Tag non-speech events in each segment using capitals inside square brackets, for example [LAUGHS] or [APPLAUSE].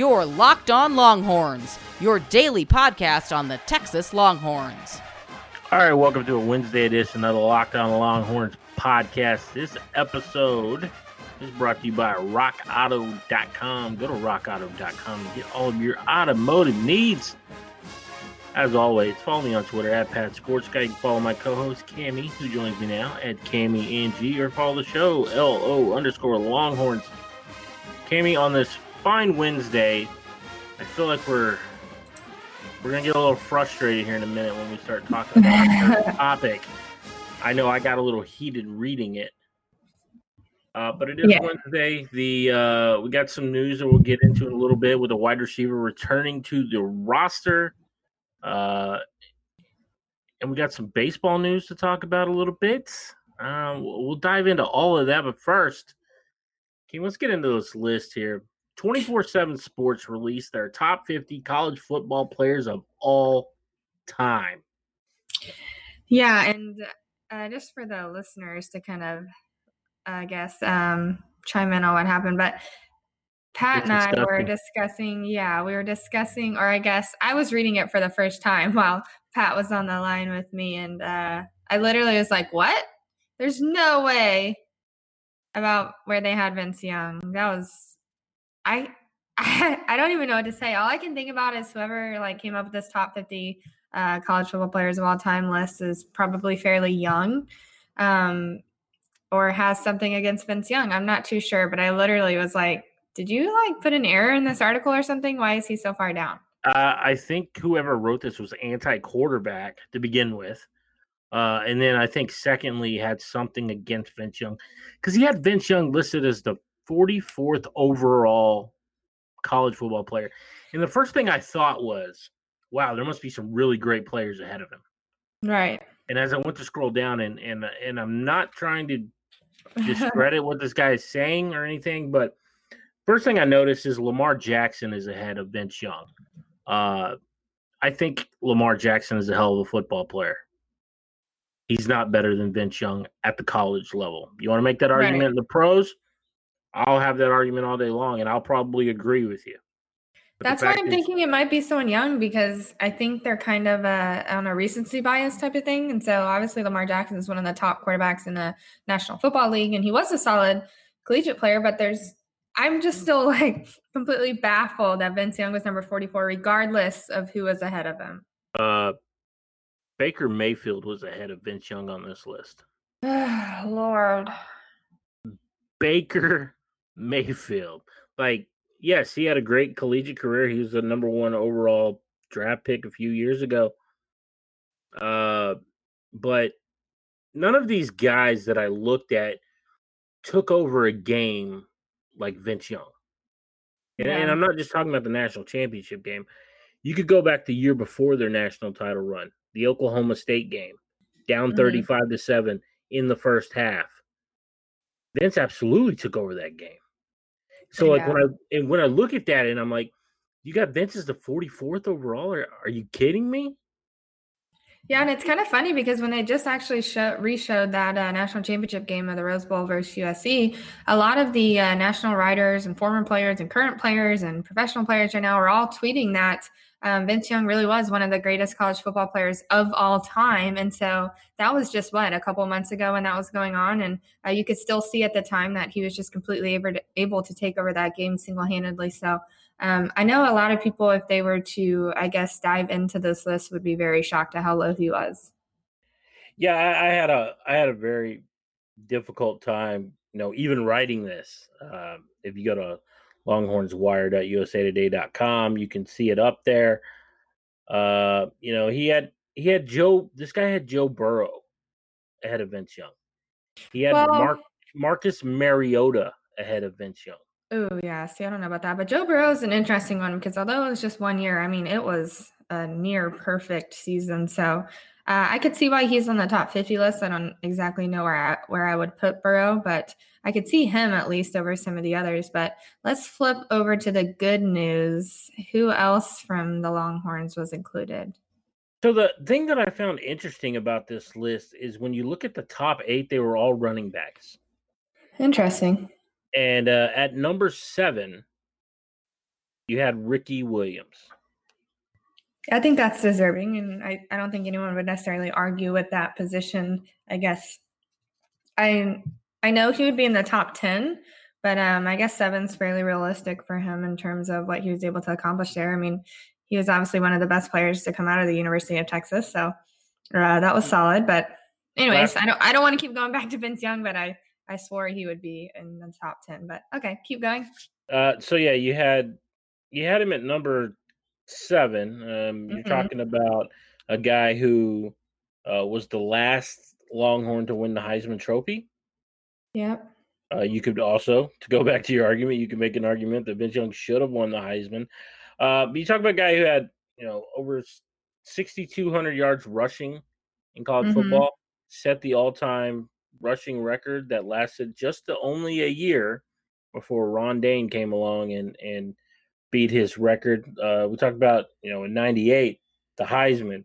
your Locked On Longhorns, your daily podcast on the Texas Longhorns. All right, welcome to a Wednesday edition of the Locked On Longhorns podcast. This episode is brought to you by rockauto.com. Go to rockauto.com and get all of your automotive needs. As always, follow me on Twitter at Pat Sports Guy. You can follow my co-host Cammy, who joins me now at NG, or follow the show LO underscore Longhorns. Cammy, on this fine Wednesday, I feel like we're we're gonna get a little frustrated here in a minute when we start talking about [LAUGHS] the topic. I know I got a little heated reading it, uh, but it is Yeah. Wednesday. The uh, we got some news that we'll get into in a little bit with a wide receiver returning to the roster, uh, and we got some baseball news to talk about a little bit. Um, we'll dive into all of that, but first, okay, let's get into this list here. 24 7 Sports released their top 50 college football players of all time. Yeah, and uh, just for the listeners to kind of, I guess, um, chime in on what happened, but Pat It's and I were discussing, yeah, we were discussing, or I guess I was reading it for the first time [LAUGHS] while Pat was on the line with me, and uh, I literally was like, "What? There's no way." About where they had Vince Young. That was, I, [LAUGHS] I don't even know what to say. All I can think about is whoever like came up with this top fifty uh, college football players of all time list is probably fairly young um, or has something against Vince Young. I'm not too sure, but I literally was like, did you like put an error in this article or something? Why is he so far down? Uh, I think whoever wrote this was anti quarterback to begin with. Uh, and then I think, secondly, had something against Vince Young because he had Vince Young listed as the 44th overall college football player. And the first thing I thought was, wow, there must be some really great players ahead of him. Right. And as I went to scroll down, and and and I'm not trying to [LAUGHS] discredit what this guy is saying or anything, but first thing I noticed is Lamar Jackson is ahead of Vince Young. Uh, I think Lamar Jackson is a hell of a football player. He's not better than Vince Young at the college level. You want to make that Right. argument in the pros? I'll have that argument all day long, and I'll probably agree with you. But That's why I'm is- thinking it might be someone young because I think they're kind of uh, on a recency bias type of thing. And so obviously Lamar Jackson is one of the top quarterbacks in the National Football League, and he was a solid collegiate player. But there's, I'm just still [LAUGHS] like completely baffled that Vince Young was number 44, regardless of who was ahead of him. uh, Baker Mayfield was ahead of Vince Young on this list. [SIGHS] Lord. Baker Mayfield. Like, yes, he had a great collegiate career. He was the number one overall draft pick a few years ago. Uh, but none of these guys that I looked at took over a game like Vince Young. And, and I'm not just talking about the national championship game. You could go back the year before their national title run, the Oklahoma State game, down Mhm. 35 to 7 in the first half. Vince absolutely took over that game. So like when I and when I look at that and I'm like, you got Vince as the 44th overall? Are, are you kidding me? Yeah, and it's kind of funny because when they just actually show, re-showed that uh, national championship game of the Rose Bowl versus USC, a lot of the uh, national writers and former players and current players and professional players right now are all tweeting that um, Vince Young really was one of the greatest college football players of all time. And so that was just what a couple months ago when that was going on, and uh, you could still see at the time that he was just completely able to, able to take over that game single-handedly. So um, I know a lot of people, if they were to, I guess, dive into this list, would be very shocked at how low he was. Yeah, I, I had a I had a very difficult time, you know, even writing this. Um, if you go to longhornswire.usatoday.com, you can see it up there. Uh, you know, he had he had Joe. This guy had Joe Burrow ahead of Vince Young. He had Well- Mark Marcus Mariota ahead of Vince Young. Oh yeah, see, I don't know about that, but Joe Burrow is an interesting one because although it was just one year, I mean, it was a near perfect season. So uh, I could see why he's on the top fifty list. I don't exactly know where I, where I would put Burrow, but I could see him at least over some of the others. But let's flip over to the good news. Who else from the Longhorns was included? So the thing that I found interesting about this list is when you look at the top eight, they were all running backs. Interesting. And uh, at number seven, you had Ricky Williams. I think that's deserving, and I, I don't think anyone would necessarily argue with that position. I guess I I know he would be in the top ten, but um, I guess seven's fairly realistic for him in terms of what he was able to accomplish there. I mean, he was obviously one of the best players to come out of the University of Texas, so uh, that was solid. But anyways, I don't I don't want to keep going back to Vince Young, but I I swore he would be in the top ten. But okay, keep going. Uh, so yeah, you had you had him at number seven. Um, you're Mhm. talking about a guy who uh, was the last Longhorn to win the Heisman Trophy. Yep. Uh, you could also, to go back to your argument, you could make an argument that Vince Young should have won the Heisman. Uh, but you talk about a guy who had, you know, over 6,200 yards rushing in college Mhm. football, set the all-time rushing record that lasted just the, only a year before Ron Dayne came along and and beat his record. Uh, we talked about, you know, in '98, the Heisman,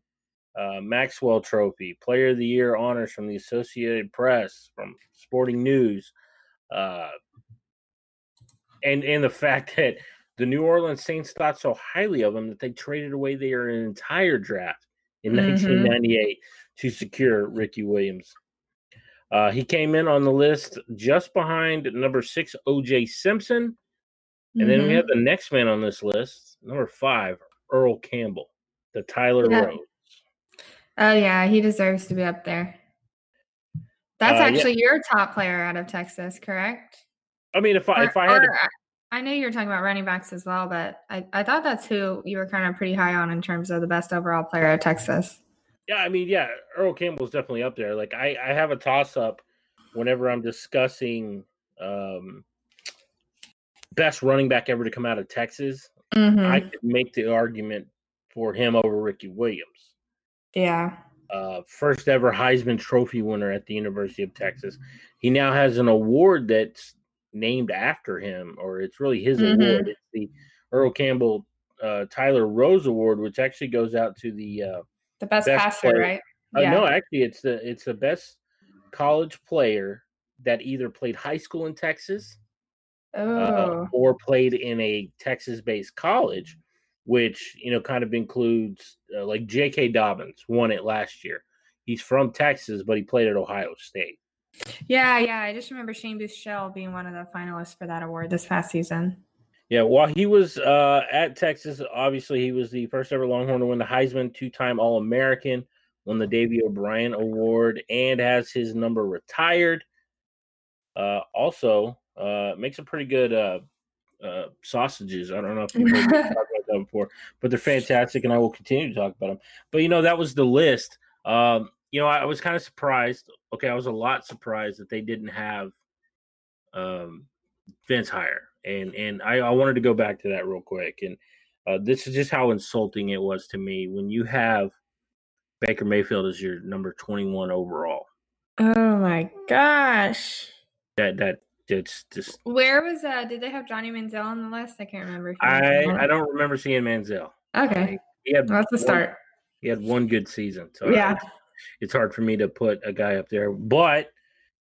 uh, Maxwell Trophy, Player of the Year honors from the Associated Press, from Sporting News, uh, and and the [LAUGHS] fact that the New Orleans Saints thought so highly of him that they traded away their entire draft in Mhm. 1998 to secure Ricky Williams. Uh, he came in on the list just behind number six, OJ Simpson. And then we Mhm. have the next man on this list, number five, Earl Campbell, the Tyler Yeah. Rose. Oh yeah, he deserves to be up there. That's Uh, yeah. actually your top player out of Texas, correct? I mean, if I if I had to or I- I know you were talking about running backs as well, but I, I thought that's who you were kind of pretty high on in terms of the best overall player of Texas. Yeah, I mean, yeah, Earl Campbell's definitely up there. Like I, I have a toss up whenever I'm discussing um best running back ever to come out of Texas. I Mhm. could make the argument for him over Ricky Williams. Yeah. Uh first ever Heisman Trophy winner at the University of Texas. He now has an award that's named after him, or it's really his Mhm. award. It's the Earl Campbell uh, Tyler Rose Award, which actually goes out to the uh, The best, Best passer, player. right? Uh, no, actually, it's the it's the best college player that either played high school in Texas uh, Oh. or played in a Texas-based college, which you know kind of includes uh, like J.K. Dobbins won it last year. He's from Texas, but he played at Ohio State. yeah, yeah. I just remember Shane Buechele being one of the finalists for that award this past season. Yeah, while he was uh, at Texas, obviously he was the first ever Longhorn to win the Heisman, two-time All-American, won the Davey O'Brien Award, and has his number retired. Uh, also, uh, makes some pretty good uh, uh, sausages. I don't know if you've heard me [LAUGHS] talk about that before, but they're fantastic, and I will continue to talk about them. But you know, that was the list. Um, you know, I, I was kind of surprised. Okay, I was a lot surprised that they didn't have um, Vince higher, and and I, I wanted to go back to that real quick. And uh, this is just how insulting it was to me when you have Baker Mayfield as your number twenty one overall. Oh my gosh. That that that's just Where was uh did they have Johnny Manziel on the list? I can't remember. if I I don't remember seeing Manziel. Okay. He had Well, that's the start. He had one good season, so Yeah. it's, it's hard for me to put a guy up there. But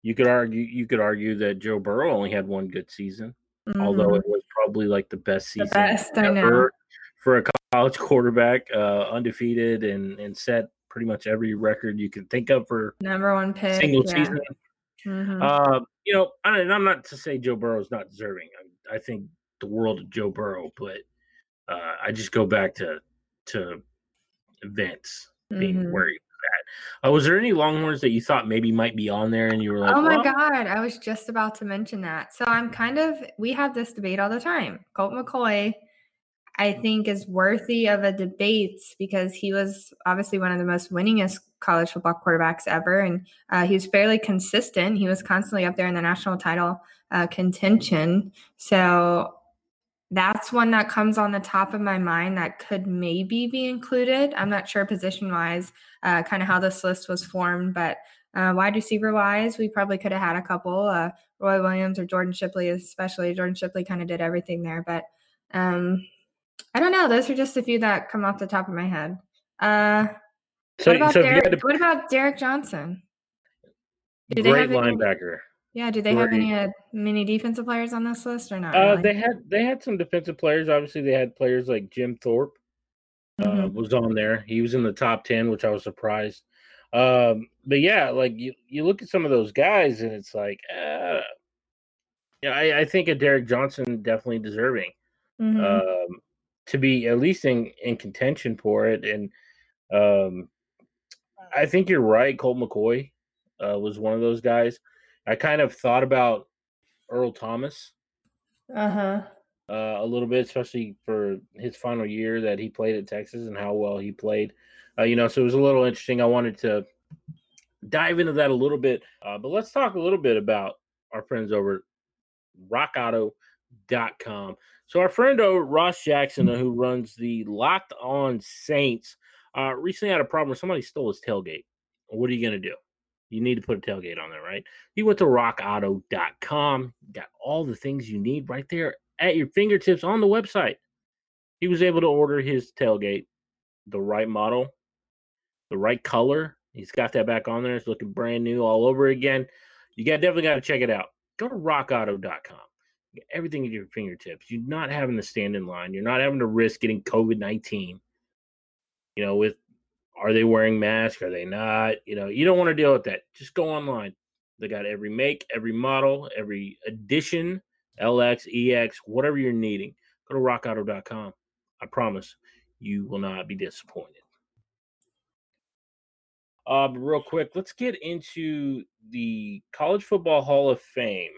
you could argue you could argue that Joe Burrow only had one good season, although Mhm. it was probably like the best the season best, ever for a college quarterback, uh, undefeated and and set pretty much every record you can think of for Number one pick. single yeah. season. Mhm. Uh, you know, I, and I'm not to say Joe Burrow is not deserving. I, I think the world of Joe Burrow, but uh, I just go back to to Vince being Mhm. where he was at. Uh, was there any Longhorns that you thought maybe might be on there, and you were like, oh my "Well, god, I was just about to mention that. So I'm kind of we have this debate all the time. Colt McCoy, I think, is worthy of a debate because he was obviously one of the most winningest college football quarterbacks ever, and uh, he was fairly consistent. He was constantly up there in the national title uh, contention. So that's one that comes on the top of my mind that could maybe be included. I'm not sure position wise, uh, kind of how this list was formed, but uh, wide receiver wise, we probably could have had a couple. Uh, Roy Williams or Jordan Shipley, especially. Jordan Shipley kind of did everything there, but um, I don't know. Those are just a few that come off the top of my head. So, what, about so Derrick, to what about Derrick Johnson? Do they great have any- linebacker, Yeah, do they have any uh, many defensive players on this list or not? Uh, really? They had they had some defensive players. Obviously, they had players like Jim Thorpe uh, mm-hmm. was on there. He was in the top ten, which I was surprised. Um, but yeah, like you, you look at some of those guys, and it's like, uh, yeah, I, I think a Derrick Johnson definitely deserving mm-hmm. um, to be at least in, in contention for it. And um, I think you're right. Colt McCoy uh, was one of those guys. I kind of thought about Earl Thomas. Uh-huh. Uh, a little bit, especially for his final year that he played at Texas and how well he played. Uh, you know, so it was a little interesting. I wanted to dive into that a little bit, uh, but let's talk a little bit about our friends over at RockAuto.com. So our friend over Ross Jackson, who runs the Locked On Saints, uh, recently had a problem where somebody stole his tailgate. What are you going to do? You need to put a tailgate on there, right? He went to rockauto.com, got all the things you need right there at your fingertips on the website. He was able to order his tailgate, the right model, the right color. He's got that back on there. It's looking brand new all over again. You got definitely got to check it out. Go to rockauto.com. Get everything at your fingertips. You're not having to stand in line. You're not having to risk getting COVID 19. You know, with are they wearing masks? Are they not? You know, you don't want to deal with that. Just go online. They got every make, every model, every edition, LX, EX, whatever you're needing. Go to rockauto.com. I promise you will not be disappointed. Uh, real quick, let's get into the College Football Hall of Fame.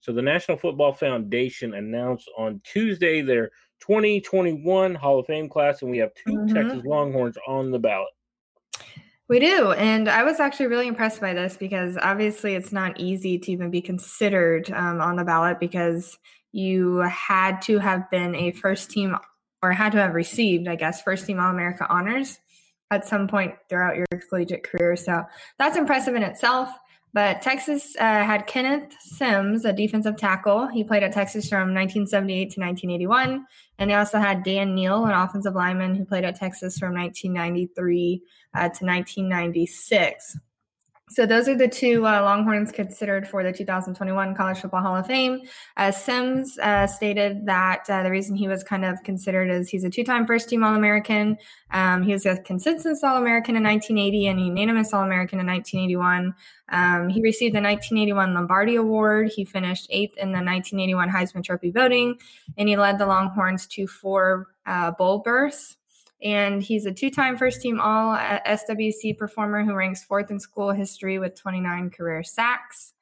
So, the National Football Foundation announced on Tuesday their 2021 Hall of Fame class, and we have 2 mm-hmm. Texas Longhorns on the ballot. We do. And I was actually really impressed by this because obviously it's not easy to even be considered um, on the ballot because you had to have been a first team or had to have received, I guess, first team All America honors at some point throughout your collegiate career. So that's impressive in itself. But Texas uh, had Kenneth Sims, a defensive tackle. He played at Texas from 1978 to 1981. And they also had Dan Neal, an offensive lineman who played at Texas from 1993 uh, to 1996. So those are the two uh, Longhorns considered for the 2021 College Football Hall of Fame. Uh, Sims uh, stated that uh, the reason he was kind of considered is he's a two-time first-team All-American. Um, he was a consensus All-American in 1980 and a unanimous All-American in 1981. Um, he received the 1981 Lombardi Award. He finished eighth in the 1981 Heisman Trophy voting, and he led the Longhorns to four uh, bowl berths. And he's a two time first team All SWC performer who ranks fourth in school history with 29 career sacks.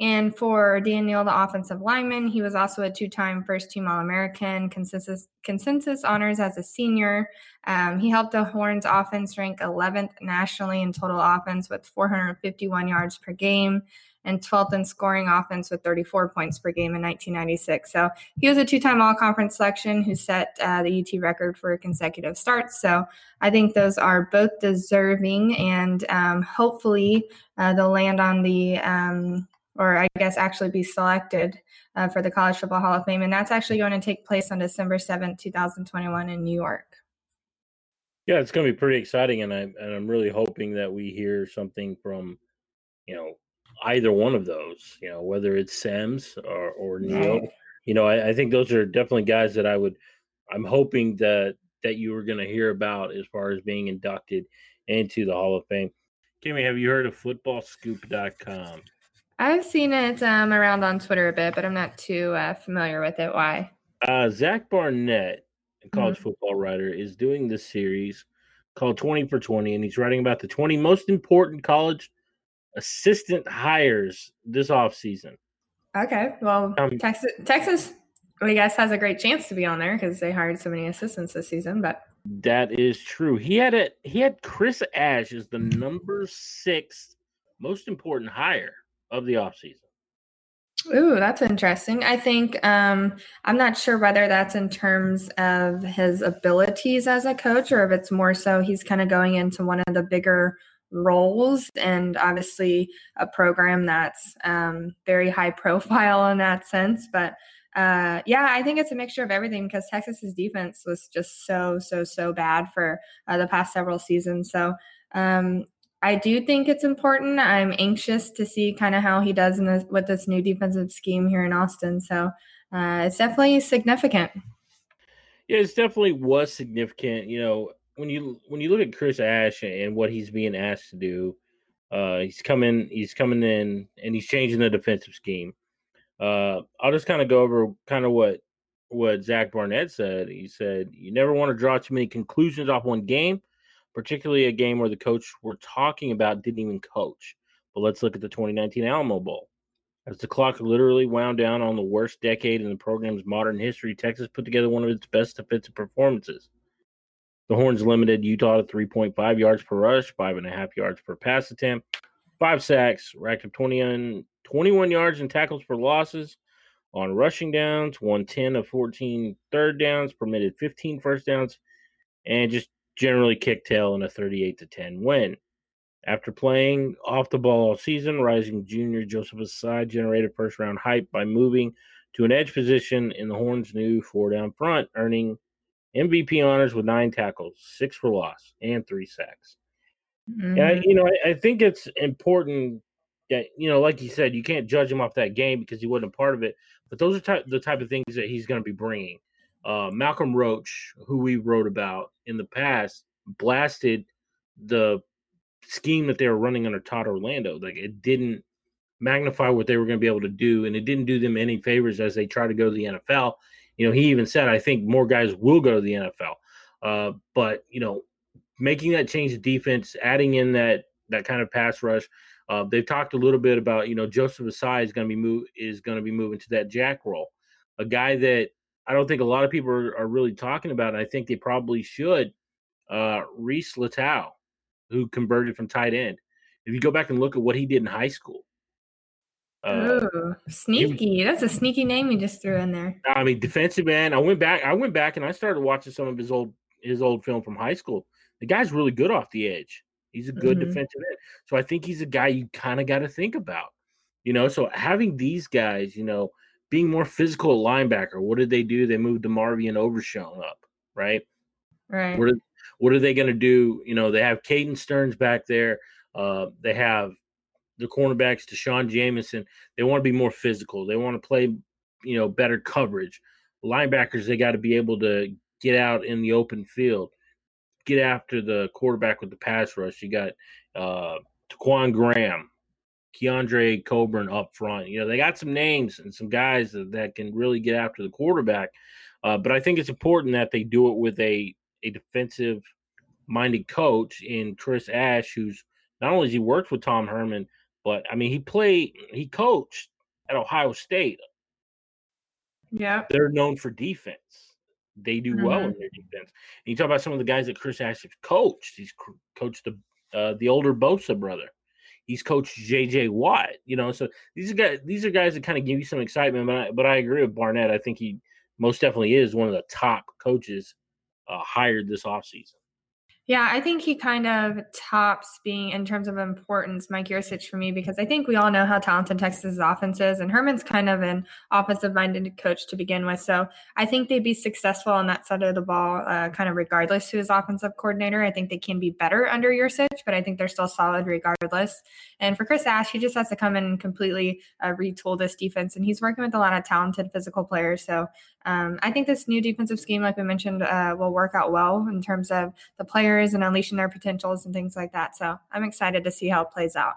And for Dan Neal, the offensive lineman, he was also a two time first team All American, consensus, consensus honors as a senior. Um, he helped the Horns offense rank 11th nationally in total offense with 451 yards per game and 12th in scoring offense with 34 points per game in 1996. So he was a two time all conference selection who set uh, the UT record for consecutive starts. So I think those are both deserving, and um, hopefully uh, they'll land on the, um, or I guess actually be selected. Uh, for the College Football Hall of Fame, and that's actually going to take place on December 7th, 2021 in New York. Yeah, it's going to be pretty exciting, and I and I'm really hoping that we hear something from, you know, either one of those, you know, whether it's Sims or, or Neal. You know, I, I, think those are definitely guys that I would I'm hoping that that you were gonna hear about as far as being inducted into the Hall of Fame. Kimmy, have you heard of footballscoop.com? I've seen it um, around on Twitter a bit, but I'm not too uh, familiar with it. Why? Uh, Zach Barnett, a college mm-hmm. football writer, is doing this series called 20 for 20, and he's writing about the 20 most important college assistant hires this offseason. Okay. Well, um, Texas, Texas, I guess, has a great chance to be on there because they hired so many assistants this season. But that is true. He had it. He had Chris Ash as the number six most important hire of the offseason. Ooh, that's interesting. I think um, I'm not sure whether that's in terms of his abilities as a coach or if it's more so he's kind of going into one of the bigger roles and obviously a program that's um, very high profile in that sense. But uh, yeah, I think it's a mixture of everything because Texas's defense was just so, so, so bad for uh, the past several seasons. So um, I do think it's important. I'm anxious to see kind of how he does in this with this new defensive scheme here in Austin. So uh, it's definitely significant. Yeah, it's definitely was significant. You know, when you when you look at Chris Ash and what he's being asked to do, uh, he's coming he's coming in and he's changing the defensive scheme. Uh, I'll just kind of go over kind of what what Zach Barnett said. He said, "You never want to draw too many conclusions off one game." particularly a game where the coach we're talking about didn't even coach. But let's look at the 2019 Alamo Bowl. As the clock literally wound down on the worst decade in the program's modern history, Texas put together one of its best defensive performances. The Horns limited Utah to 3.5 yards per rush, five and a half yards per pass attempt, five sacks, racked up 20 21 yards and tackles for losses on rushing downs, 110 of 14 third downs, permitted 15 first downs, and just generally kick tail in a 38 to 10 win. After playing off the ball all season, Rising Junior Joseph Ossai generated first round hype by moving to an edge position in the Horns' new four down front, earning MVP honors with nine tackles, six for loss, and three sacks. Mm-hmm. And I, you know, I, I, think it's important that you know, like you said, you can't judge him off that game because he wasn't a part of it. But those are ty- the type of things that he's going to be bringing uh, Malcolm Roach, who we wrote about in the past, blasted the scheme that they were running under Todd Orlando. Like it didn't magnify what they were going to be able to do, and it didn't do them any favors as they try to go to the NFL. You know, he even said, "I think more guys will go to the NFL." Uh, but you know, making that change of defense, adding in that that kind of pass rush. Uh, they've talked a little bit about you know Joseph Ossai is going to be move is going to be moving to that jack role, a guy that I don't think a lot of people are, are really talking about. I think they probably should. Uh, Reese Leitao, who converted from tight end. If you go back and look at what he did in high school. Uh, Ooh, sneaky. He, That's a sneaky name you just threw in there. I mean, defensive end. I went back. I went back and I started watching some of his old his old film from high school. The guy's really good off the edge. He's a good mm-hmm. defensive end. So I think he's a guy you kind of got to think about. You know, so having these guys, you know, being more physical linebacker. What did they do? They moved the DeMarvion Overshown up, right? Right. What are, what are they going to do? You know, they have Caden Sterns back there. Uh, they have the cornerbacks, D'Shawn Jamison. They want to be more physical. They want to play, you know, better coverage. Linebackers, they got to be able to get out in the open field, get after the quarterback with the pass rush. You got uh, Ta'Quon Graham, Keondre Coburn up front. You know, they got some names and some guys that, that can really get after the quarterback. Uh, but I think it's important that they do it with a, a defensive minded coach in Chris Ash, who's not only has he worked with Tom Herman, but I mean, he played, he coached at Ohio State. Yeah. They're known for defense. They do mm-hmm. well in their defense. And you talk about some of the guys that Chris Ash has coached. He's coached the uh, the older Bosa brother. He's coached J.J. Watt. You know, so these are guys. These are guys that kind of give you some excitement. But I, but I agree with Barnett. I think he most definitely is one of the top coaches uh, hired this offseason. Yeah, I think he kind of tops being in terms of importance, Mike Yurcich for me, because I think we all know how talented Texas' offense is, and Herman's kind of an offensive-minded coach to begin with. So I think they'd be successful on that side of the ball, uh, kind of regardless who is offensive coordinator. I think they can be better under Yurcich, but I think they're still solid regardless. And for Chris Ash, he just has to come in and completely uh, retool this defense, and he's working with a lot of talented physical players. So um, I think this new defensive scheme, like we mentioned, uh, will work out well in terms of the players and unleashing their potentials and things like that. So I'm excited to see how it plays out.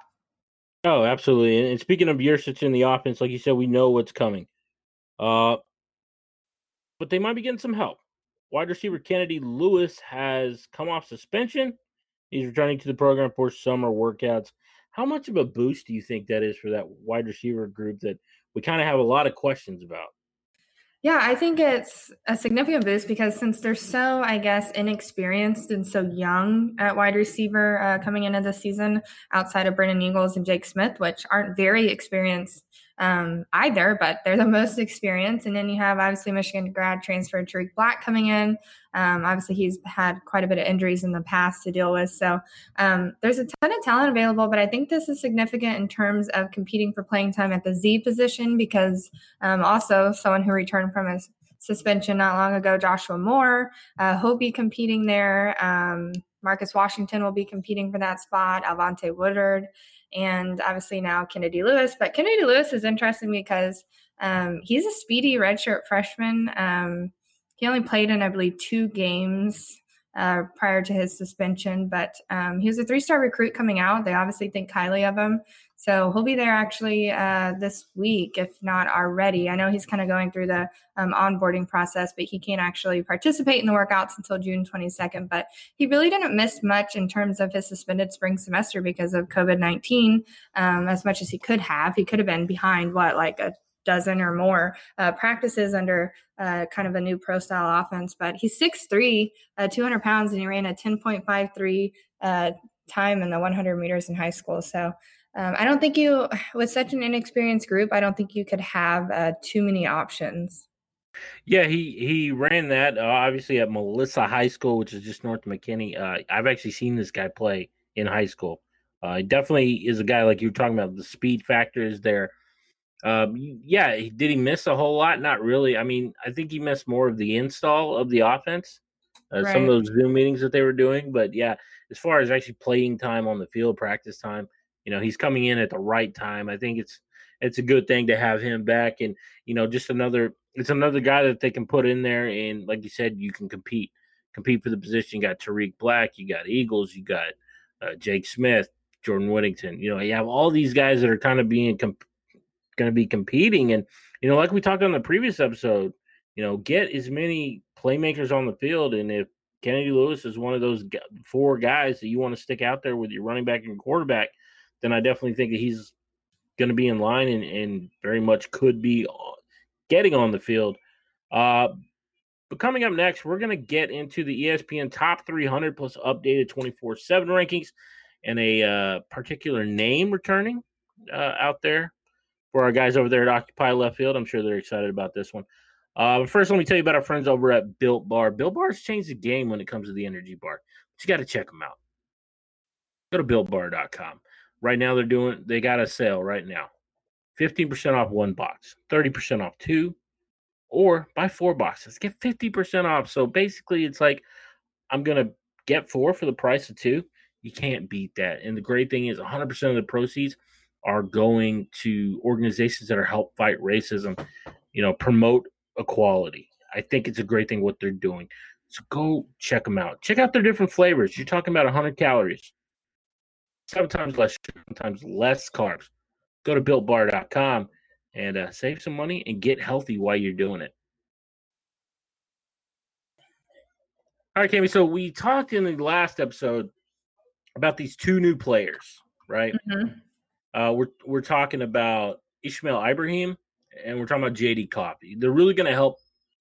Oh, absolutely. And speaking of Yurcich in the offense, like you said, we know what's coming. Uh, but they might be getting some help. Wide receiver Kennedy Lewis has come off suspension. He's returning to the program for summer workouts. How much of a boost do you think that is for that wide receiver group that we kind of have a lot of questions about? Yeah, I think it's a significant boost because since they're so, I guess, inexperienced and so young at wide receiver uh, coming into the season, outside of Brennan Eagles and Jake Smith, which aren't very experienced um, either, but they're the most experienced. And then you have obviously Michigan grad transfer Tarik Black coming in. Um, obviously, he's had quite a bit of injuries in the past to deal with. So um, there's a ton of talent available, but I think this is significant in terms of competing for playing time at the Z position because um, also someone who returned from a suspension not long ago, Joshua Moore, uh, he'll be competing there. Um, Marcus Washington will be competing for that spot, Alvonte Woodard, and obviously now Kennedy Lewis. But Kennedy Lewis is interesting because um, he's a speedy redshirt freshman. Um, he only played in, I believe, two games uh, prior to his suspension, but um, he was a three star recruit coming out. They obviously think highly of him. So he'll be there actually uh, this week, if not already. I know he's kind of going through the um, onboarding process, but he can't actually participate in the workouts until June 22nd. But he really didn't miss much in terms of his suspended spring semester because of COVID 19, um, as much as he could have. He could have been behind what, like a dozen or more uh, practices under uh, kind of a new pro style offense. But he's 6'3, uh, 200 pounds, and he ran a 10.53 uh, time in the 100 meters in high school. So um, I don't think you, with such an inexperienced group, I don't think you could have uh, too many options. Yeah, he he ran that uh, obviously at Melissa High School, which is just north of McKinney. I've actually seen this guy play in high school. he definitely is a guy like you were talking about. The speed factor is there um, yeah, did he miss a whole lot? Not really. I mean, I think he missed more of the install of the offense, uh, right. some of those Zoom meetings that they were doing. But yeah, as far as actually playing time on the field, practice time, you know, he's coming in at the right time. I think it's it's a good thing to have him back, and you know, just another it's another guy that they can put in there, and like you said, you can compete compete for the position. You got Tarik Black, you got Eagles, you got uh, Jake Smith, Jordan Whittington. You know, you have all these guys that are kind of being comp- going to be competing. And, you know, like we talked on the previous episode, you know, get as many playmakers on the field. And if Kennedy Lewis is one of those four guys that you want to stick out there with your running back and quarterback, then I definitely think that he's going to be in line and, and very much could be getting on the field. Uh, but coming up next, we're going to get into the ESPN top 300 plus updated 24 7 rankings and a uh, particular name returning uh, out there for our guys over there at Occupy Left Field. I'm sure they're excited about this one. Uh, but first, let me tell you about our friends over at Built Bar. Built Bar has changed the game when it comes to the energy bar. But you got to check them out. Go to builtbar.com. Right now, they're doing, they got a sale right now 15% off one box, 30% off two, or buy four boxes. Get 50% off. So basically, it's like I'm going to get four for the price of two. You can't beat that. And the great thing is 100% of the proceeds are going to organizations that are help fight racism, you know, promote equality. I think it's a great thing what they're doing. So go check them out. Check out their different flavors. You're talking about 100 calories, sometimes less, sometimes less carbs. Go to builtbar.com and uh, save some money and get healthy while you're doing it. All right, Cami. So we talked in the last episode about these two new players, right? Mm-hmm. Uh, we're we're talking about Ishmael Ibraheem and we're talking about JD Coffey. They're really going to help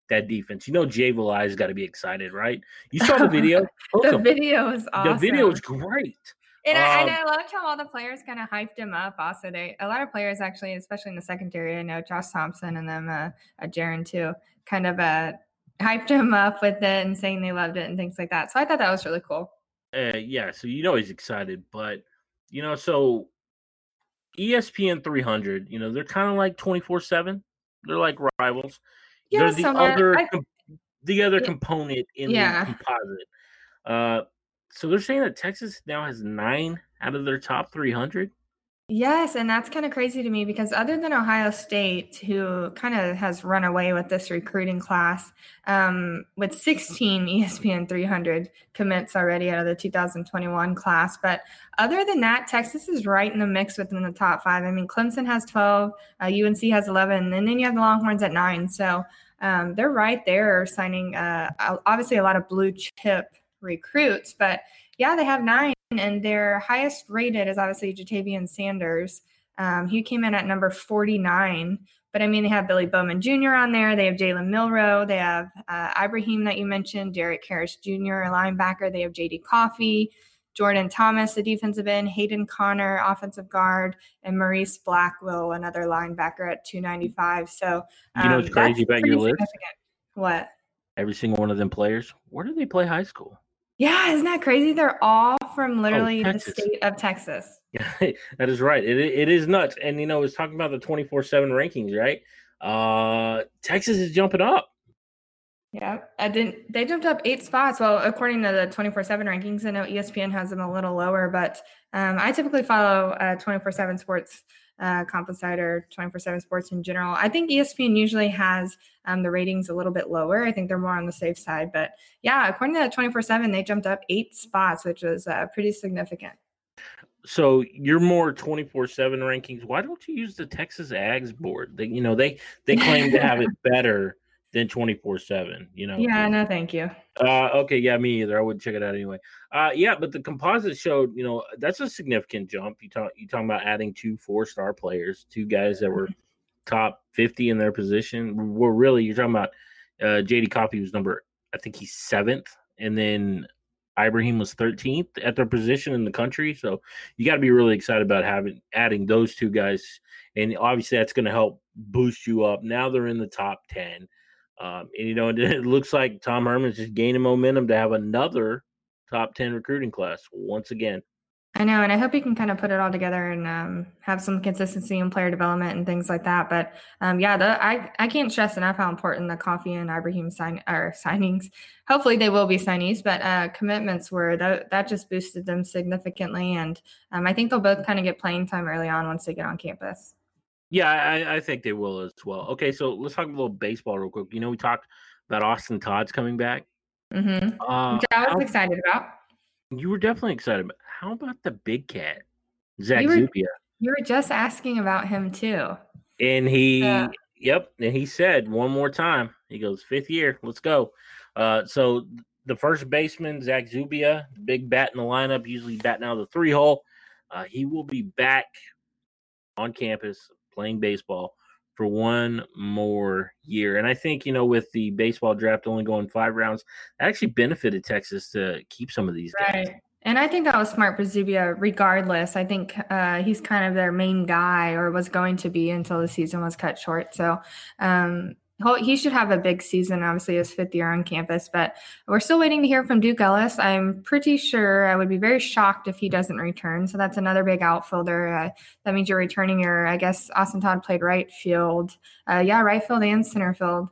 that defense. You know, Jay Valai's got to be excited, right? You saw the [LAUGHS] video. the video is awesome. The video is great. And, um, I, and um, I loved how all the players kind of hyped him up. Also, they a lot of players actually, especially in the secondary. I know Josh Thompson and them, uh, uh Jaron too, kind of uh, hyped him up with it and saying they loved it and things like that. So I thought that was really cool. Uh, yeah, so you know he's excited, but you know, so ESPN 300, you know, they're kind of like 24 7. They're like rivals. Yeah, they're the other I, the other yeah, component in yeah. the composite. Uh, so they're saying that Texas now has nine out of their top 300. Yes, and that's kind of crazy to me because other than Ohio State, who kind of has run away with this recruiting class, um, with 16 [LAUGHS] ESPN 300 commits already out of the 2021 class. But other than that, Texas is right in the mix within the top five. I mean, Clemson has 12, uh, UNC has 11, and then you have the Longhorns at nine. So um, they're right there signing, uh, obviously, a lot of blue chip recruits, but yeah, they have nine and their highest rated is obviously Jatavian Sanders. Um, he came in at number 49. But I mean, they have Billy Bowman Jr. on there. They have Jalen Milroe. They have uh, Ibraheem that you mentioned, Derrick Harris Jr., a linebacker. They have JD Coffey, Jordan Thomas, the defensive end, Hayden Conner, offensive guard, and Maurice Blackwell, another linebacker at 295. So, um, you know what's um, crazy about your list? What? Every single one of them players, where do they play high school? Yeah, isn't that crazy? They're all from oh, literally oh, the state of Texas. Yeah, [LAUGHS] that is right. It, it is nuts. And you know, it's talking about the 24-7 rankings, right? Uh Texas is jumping up. Yeah, I didn't. They jumped up eight spots. Well, according to the twenty four seven rankings, I know ESPN has them a little lower, but um, I typically follow uh, twenty four seven Sports uh, Comp Insider, twenty four seven Sports in general. I think ESPN usually has um, the ratings a little bit lower. I think they're more on the safe side, but yeah, according to that twenty four seven, they jumped up eight spots, which was uh, pretty significant. So you're more twenty four seven rankings. Why don't you use the Texas Ags board? They, you know, they they claim to have it [LAUGHS] better than 24 7 you know yeah no thank you uh okay yeah me either i wouldn't check it out anyway uh yeah but the composite showed you know that's a significant jump you talk you talking about adding two four star players two guys that were top 50 in their position we're really you're talking about uh jd coffey was number i think he's seventh and then Ibraheem was 13th at their position in the country. So you got to be really excited about having adding those two guys. And obviously that's going to help boost you up. Now they're in the top 10. Um, and you know, [LAUGHS] it looks like Tom Herman's just gaining momentum to have another top 10 recruiting class once again. I know, and I hope he can kind of put it all together and um, have some consistency in player development and things like that. But um, yeah, the, I I can't stress enough how important the Coffey and Ibraheem sign or [LAUGHS] signings. Hopefully, they will be signees, but uh, commitments were that that just boosted them significantly, and um, I think they'll both kind of get playing time early on once they get on campus. Yeah, I, I, think they will as well. Okay, so let's talk a little baseball real quick. You know, we talked about Austin Todd's coming back. Mm-hmm. Uh, Which I was excited about. You were definitely excited. About, how about the big cat, Zach you were, Zubia? You were just asking about him too. And he, yeah. yep, and he said one more time. He goes fifth year. Let's go. Uh, so the first baseman, Zach Zubia, big bat in the lineup, usually batting out of the three hole. Uh, he will be back on campus playing baseball for one more year. And I think, you know, with the baseball draft only going five rounds, actually benefited Texas to keep some of these guys. And I think that was smart for Zubia, regardless. I think uh, he's kind of their main guy or was going to be until the season was cut short. So um, he should have a big season, obviously, his fifth year on campus. But we're still waiting to hear from Duke Ellis. I'm pretty sure I would be very shocked if he doesn't return. So that's another big outfielder. Uh, that means you're returning your, I guess, Austin Todd played right field. Uh, yeah, right field and center field.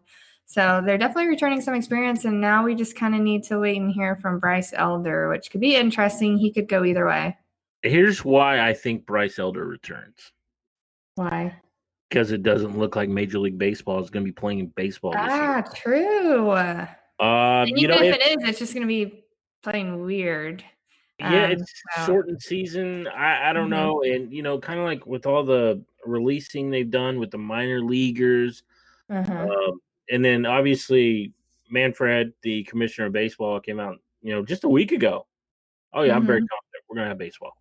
So they're definitely returning some experience. And now we just kind of need to wait and hear from Bryce Elder, which could be interesting. He could go either way. Here's why I think Bryce Elder returns. Why? Because it doesn't look like Major League Baseball is going to be playing in baseball. ah, true. Uh, and you know, if, if, it is, it's just going to be playing weird. Yeah, um, it's so. shortened season. I, I don't mm-hmm. know, and you know, kind of like with all the releasing they've done with the minor leaguers, uh-huh. um, and then obviously Manfred, the commissioner of baseball, came out, you know, just a week ago. Oh yeah, mm-hmm. I'm very mm-hmm. confident we're gonna have baseball.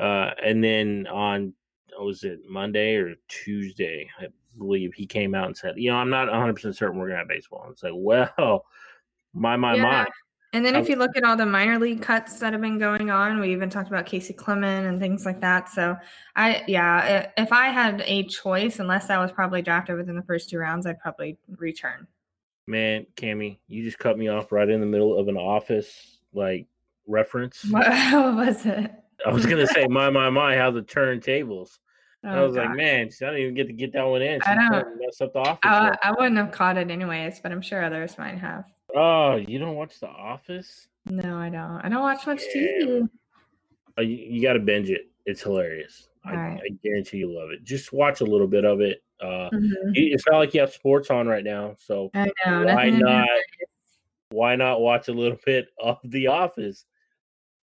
Uh, and then on Oh, was it Monday or Tuesday? I believe he came out and said, you know, I'm not 100 percent certain we're gonna have baseball. And it's like, well, my my yeah. my. And then if you look at all the minor league cuts that have been going on, we even talked about Casey Clement and things like that. So I, yeah, if I had a choice, unless I was probably drafted within the first two rounds, I'd probably return. Man, Cammy, you just cut me off right in the middle of an office like reference. What, [LAUGHS] what was it? I was gonna say, my my my, how the turntables. Oh, I was God. like, man, I don't even get to get that one in. She's I don't mess up the office. I, I, wouldn't have caught it anyways, but I'm sure others might have. Oh, you don't watch The Office? No, I don't. I don't watch much yeah. TV. Oh, you, you got to binge it. It's hilarious. I, right. I, guarantee you love it. Just watch a little bit of it. Uh, mm-hmm. It's not like you have sports on right now, so know, why not? Why not watch a little [LAUGHS] bit of The Office?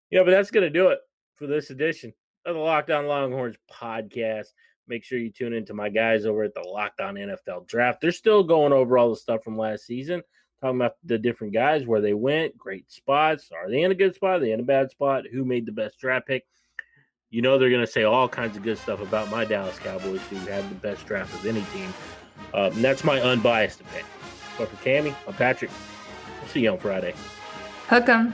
Yeah, but that's gonna do it for this edition of the Locked On Longhorns podcast. Make sure you tune into my guys over at the Locked On NFL Draft. They're still going over all the stuff from last season, talking about the different guys, where they went, great spots. Are they in a good spot? Are they in a bad spot? Who made the best draft pick? You know they're going to say all kinds of good stuff about my Dallas Cowboys, who had the best draft of any team. And that's my unbiased opinion. But for Cami, I'm Patrick. We'll see you on Friday. Hook 'em.